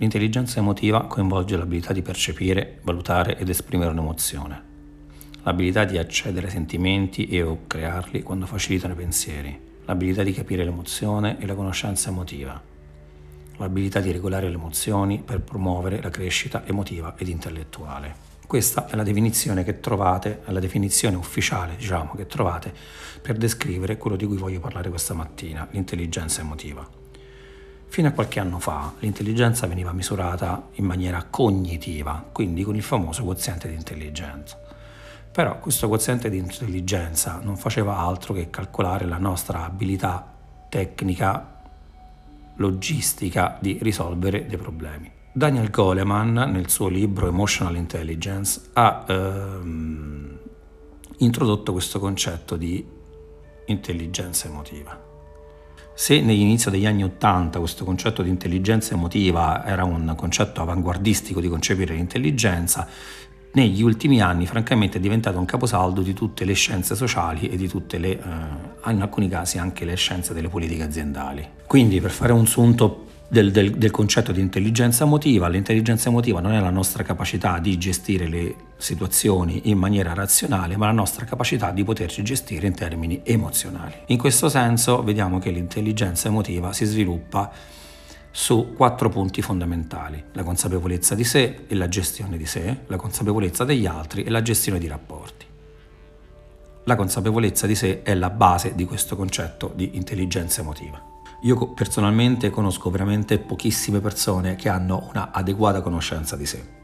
L'intelligenza emotiva coinvolge l'abilità di percepire, valutare ed esprimere un'emozione, l'abilità di accedere ai sentimenti e o crearli quando facilitano i pensieri, l'abilità di capire l'emozione e la conoscenza emotiva, l'abilità di regolare le emozioni per promuovere la crescita emotiva ed intellettuale. Questa è la definizione che trovate, è la definizione ufficiale, diciamo, che trovate per descrivere quello di cui voglio parlare questa mattina, l'intelligenza emotiva. Fino a qualche anno fa l'intelligenza veniva misurata in maniera cognitiva, quindi con il famoso quoziente di intelligenza. Però questo quoziente di intelligenza non faceva altro che calcolare la nostra abilità tecnica, logistica di risolvere dei problemi. Daniel Goleman, nel suo libro Emotional Intelligence, ha ehm, introdotto questo concetto di intelligenza emotiva. Se negli degli anni Ottanta questo concetto di intelligenza emotiva era un concetto avanguardistico di concepire l'intelligenza, negli ultimi anni francamente è diventato un caposaldo di tutte le scienze sociali e di tutte le, eh, in alcuni casi anche le scienze delle politiche aziendali. Quindi per fare un sunto del, del, del, concetto di intelligenza emotiva. L'intelligenza emotiva non è la nostra capacità di gestire le situazioni in maniera razionale, ma la nostra capacità di poterci gestire in termini emozionali. In questo senso vediamo che l'intelligenza emotiva si sviluppa su quattro punti fondamentali, la consapevolezza di sé e la gestione di sé, la consapevolezza degli altri e la gestione di rapporti. La consapevolezza di sé è la base di questo concetto di intelligenza emotiva. Io personalmente conosco veramente pochissime persone che hanno una adeguata conoscenza di sé.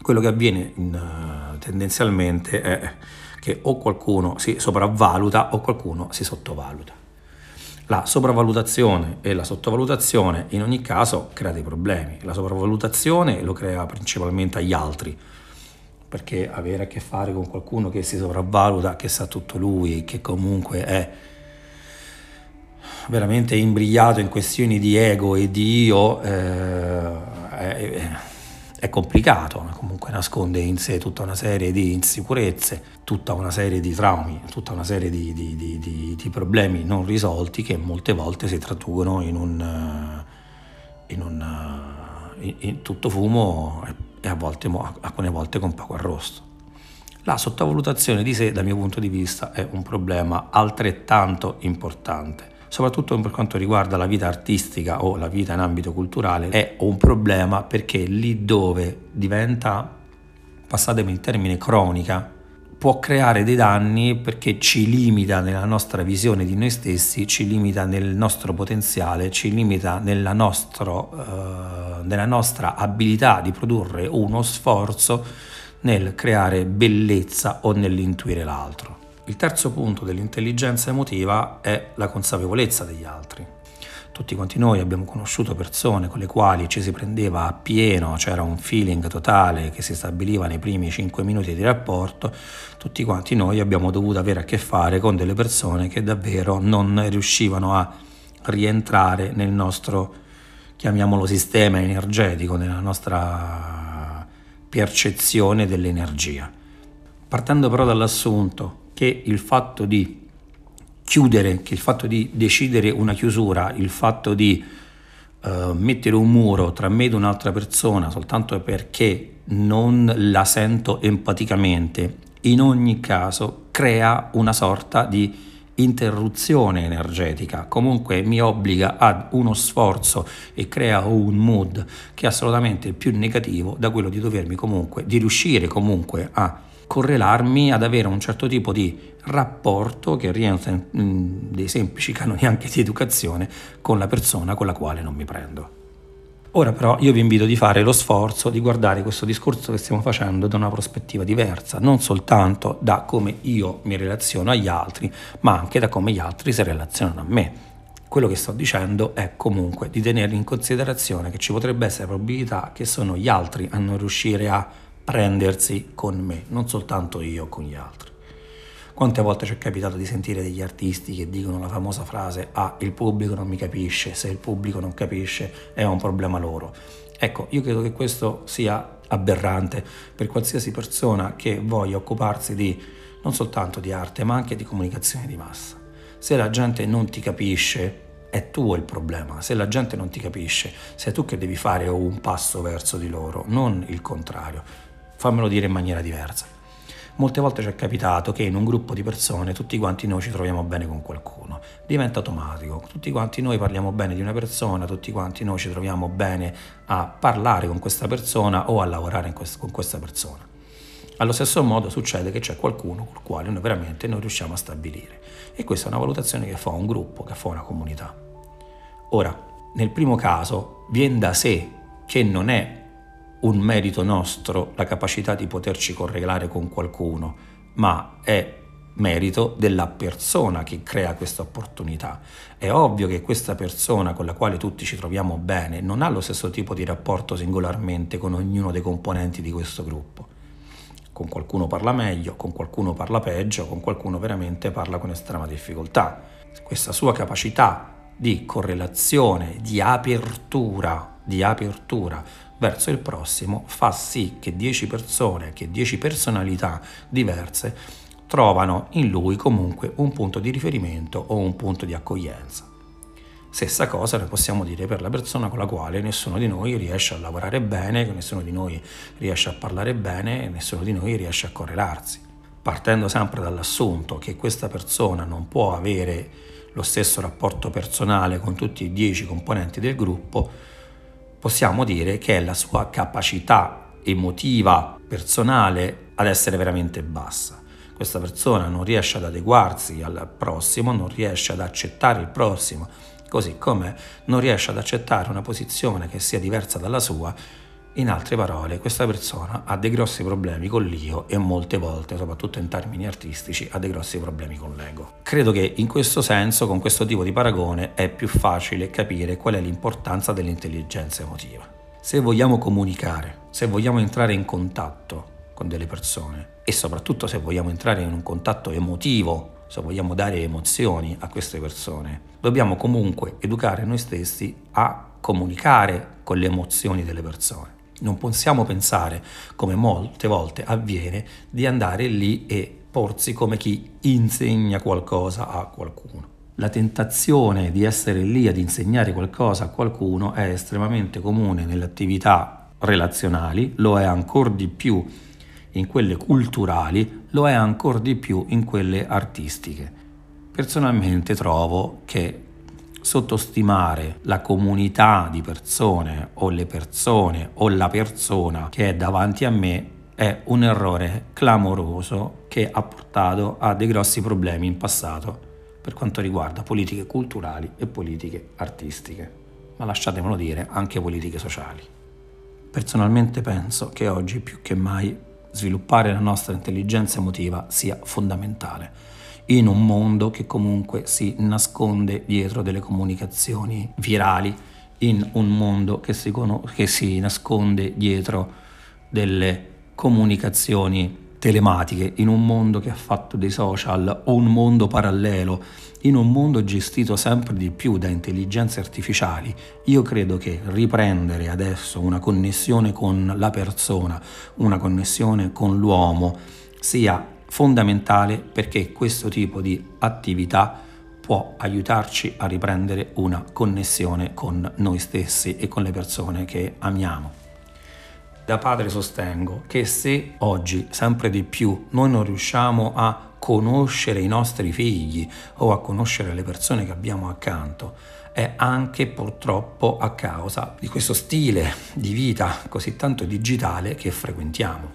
Quello che avviene in, uh, tendenzialmente è che o qualcuno si sopravvaluta o qualcuno si sottovaluta. La sopravvalutazione e la sottovalutazione in ogni caso crea dei problemi. La sopravvalutazione lo crea principalmente agli altri, perché avere a che fare con qualcuno che si sopravvaluta, che sa tutto lui, che comunque è veramente imbrigliato in questioni di ego e di io eh, è, è, complicato, comunque nasconde in sé tutta una serie di insicurezze, tutta una serie di traumi, tutta una serie di, di, di, di problemi non risolti che molte volte si traducono in un, in un in, in tutto fumo e a volte, alcune volte con poco arrosto. La sottovalutazione di sé, dal mio punto di vista, è un problema altrettanto importante soprattutto per quanto riguarda la vita artistica o la vita in ambito culturale, è un problema perché lì dove diventa, passatemi il termine, cronica, può creare dei danni perché ci limita nella nostra visione di noi stessi, ci limita nel nostro potenziale, ci limita nella, nostro, uh, nella nostra abilità di produrre uno sforzo nel creare bellezza o nell'intuire l'altro. Il terzo punto dell'intelligenza emotiva è la consapevolezza degli altri. Tutti quanti noi abbiamo conosciuto persone con le quali ci si prendeva a pieno, c'era un feeling totale che si stabiliva nei primi 5 minuti di rapporto, tutti quanti noi abbiamo dovuto avere a che fare con delle persone che davvero non riuscivano a rientrare nel nostro, chiamiamolo sistema energetico, nella nostra percezione dell'energia. Partendo però dall'assunto che il fatto di chiudere, che il fatto di decidere una chiusura, il fatto di uh, mettere un muro tra me ed un'altra persona soltanto perché non la sento empaticamente, in ogni caso crea una sorta di interruzione energetica, comunque mi obbliga ad uno sforzo e crea un mood che è assolutamente più negativo da quello di dovermi comunque, di riuscire comunque a correlarmi ad avere un certo tipo di rapporto che rientra in dei semplici canoni anche di educazione con la persona con la quale non mi prendo. Ora però io vi invito di fare lo sforzo di guardare questo discorso che stiamo facendo da una prospettiva diversa, non soltanto da come io mi relaziono agli altri, ma anche da come gli altri si relazionano a me. Quello che sto dicendo è comunque di tenere in considerazione che ci potrebbe essere probabilità che sono gli altri a non riuscire a prendersi con me, non soltanto io con gli altri. Quante volte ci è capitato di sentire degli artisti che dicono la famosa frase ah il pubblico non mi capisce, se il pubblico non capisce è un problema loro. Ecco, io credo che questo sia aberrante per qualsiasi persona che voglia occuparsi di non soltanto di arte ma anche di comunicazione di massa. Se la gente non ti capisce, è tuo il problema. Se la gente non ti capisce, sei tu che devi fare un passo verso di loro, non il contrario. Fammelo dire in maniera diversa. Molte volte ci è capitato che in un gruppo di persone tutti quanti noi ci troviamo bene con qualcuno. Diventa automatico. Tutti quanti noi parliamo bene di una persona, tutti quanti noi ci troviamo bene a parlare con questa persona o a lavorare quest- con questa persona. Allo stesso modo succede che c'è qualcuno con il quale noi veramente non riusciamo a stabilire. E questa è una valutazione che fa un gruppo, che fa una comunità. Ora, nel primo caso, viene da sé che non è un merito nostro la capacità di poterci correlare con qualcuno, ma è merito della persona che crea questa opportunità. È ovvio che questa persona con la quale tutti ci troviamo bene non ha lo stesso tipo di rapporto singolarmente con ognuno dei componenti di questo gruppo. Con qualcuno parla meglio, con qualcuno parla peggio, con qualcuno veramente parla con estrema difficoltà. Questa sua capacità di correlazione, di apertura, di apertura verso il prossimo fa sì che 10 persone, che 10 personalità diverse trovano in lui comunque un punto di riferimento o un punto di accoglienza. Stessa cosa ne possiamo dire per la persona con la quale nessuno di noi riesce a lavorare bene, nessuno di noi riesce a parlare bene e nessuno di noi riesce a correlarsi. Partendo sempre dall'assunto che questa persona non può avere lo stesso rapporto personale con tutti i dieci componenti del gruppo, possiamo dire che è la sua capacità emotiva, personale, ad essere veramente bassa. Questa persona non riesce ad adeguarsi al prossimo, non riesce ad accettare il prossimo, così come non riesce ad accettare una posizione che sia diversa dalla sua in altre parole, questa persona ha dei grossi problemi con l'io e molte volte, soprattutto in termini artistici, ha dei grossi problemi con l'ego. Credo che in questo senso, con questo tipo di paragone, è più facile capire qual è l'importanza dell'intelligenza emotiva. Se vogliamo comunicare, se vogliamo entrare in contatto con delle persone e soprattutto se vogliamo entrare in un contatto emotivo, se vogliamo dare emozioni a queste persone, dobbiamo comunque educare noi stessi a comunicare con le emozioni delle persone. Non possiamo pensare, come molte volte avviene, di andare lì e porsi come chi insegna qualcosa a qualcuno. La tentazione di essere lì ad insegnare qualcosa a qualcuno è estremamente comune nelle attività relazionali, lo è ancora di più in quelle culturali, lo è ancora di più in quelle artistiche. Personalmente trovo che sottostimare la comunità di persone o le persone o la persona che è davanti a me è un errore clamoroso che ha portato a dei grossi problemi in passato per quanto riguarda politiche culturali e politiche artistiche, ma lasciatemelo dire anche politiche sociali. Personalmente penso che oggi più che mai sviluppare la nostra intelligenza emotiva sia fondamentale in un mondo che comunque si nasconde dietro delle comunicazioni virali, in un mondo che si, che si nasconde dietro delle comunicazioni telematiche, in un mondo che ha fatto dei social un mondo parallelo, in un mondo gestito sempre di più da intelligenze artificiali, io credo che riprendere adesso una connessione con la persona, una connessione con l'uomo, sia fondamentale perché questo tipo di attività può aiutarci a riprendere una connessione con noi stessi e con le persone che amiamo. Da padre sostengo che se oggi sempre di più noi non riusciamo a conoscere i nostri figli o a conoscere le persone che abbiamo accanto, è anche purtroppo a causa di questo stile di vita così tanto digitale che frequentiamo.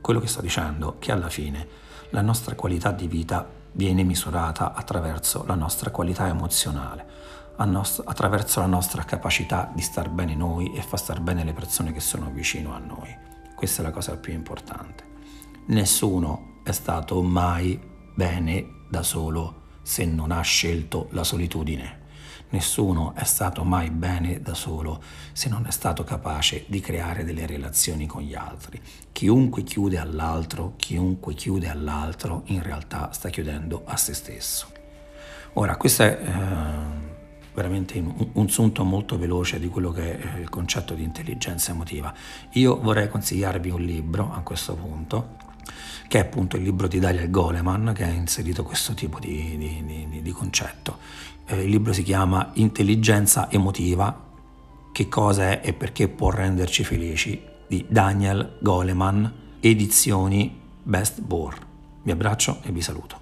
Quello che sto dicendo è che alla fine la nostra qualità di vita viene misurata attraverso la nostra qualità emozionale, attraverso la nostra capacità di star bene noi e far star bene le persone che sono vicino a noi. Questa è la cosa più importante. Nessuno è stato mai bene da solo se non ha scelto la solitudine. Nessuno è stato mai bene da solo se non è stato capace di creare delle relazioni con gli altri. Chiunque chiude all'altro, chiunque chiude all'altro, in realtà sta chiudendo a se stesso. Ora, questo è eh, veramente un, un sunto molto veloce di quello che è il concetto di intelligenza emotiva. Io vorrei consigliarvi un libro a questo punto che è appunto il libro di Daniel Goleman che ha inserito questo tipo di, di, di, di concetto. Eh, il libro si chiama Intelligenza emotiva, che cosa è e perché può renderci felici, di Daniel Goleman, edizioni Best Board. Vi abbraccio e vi saluto.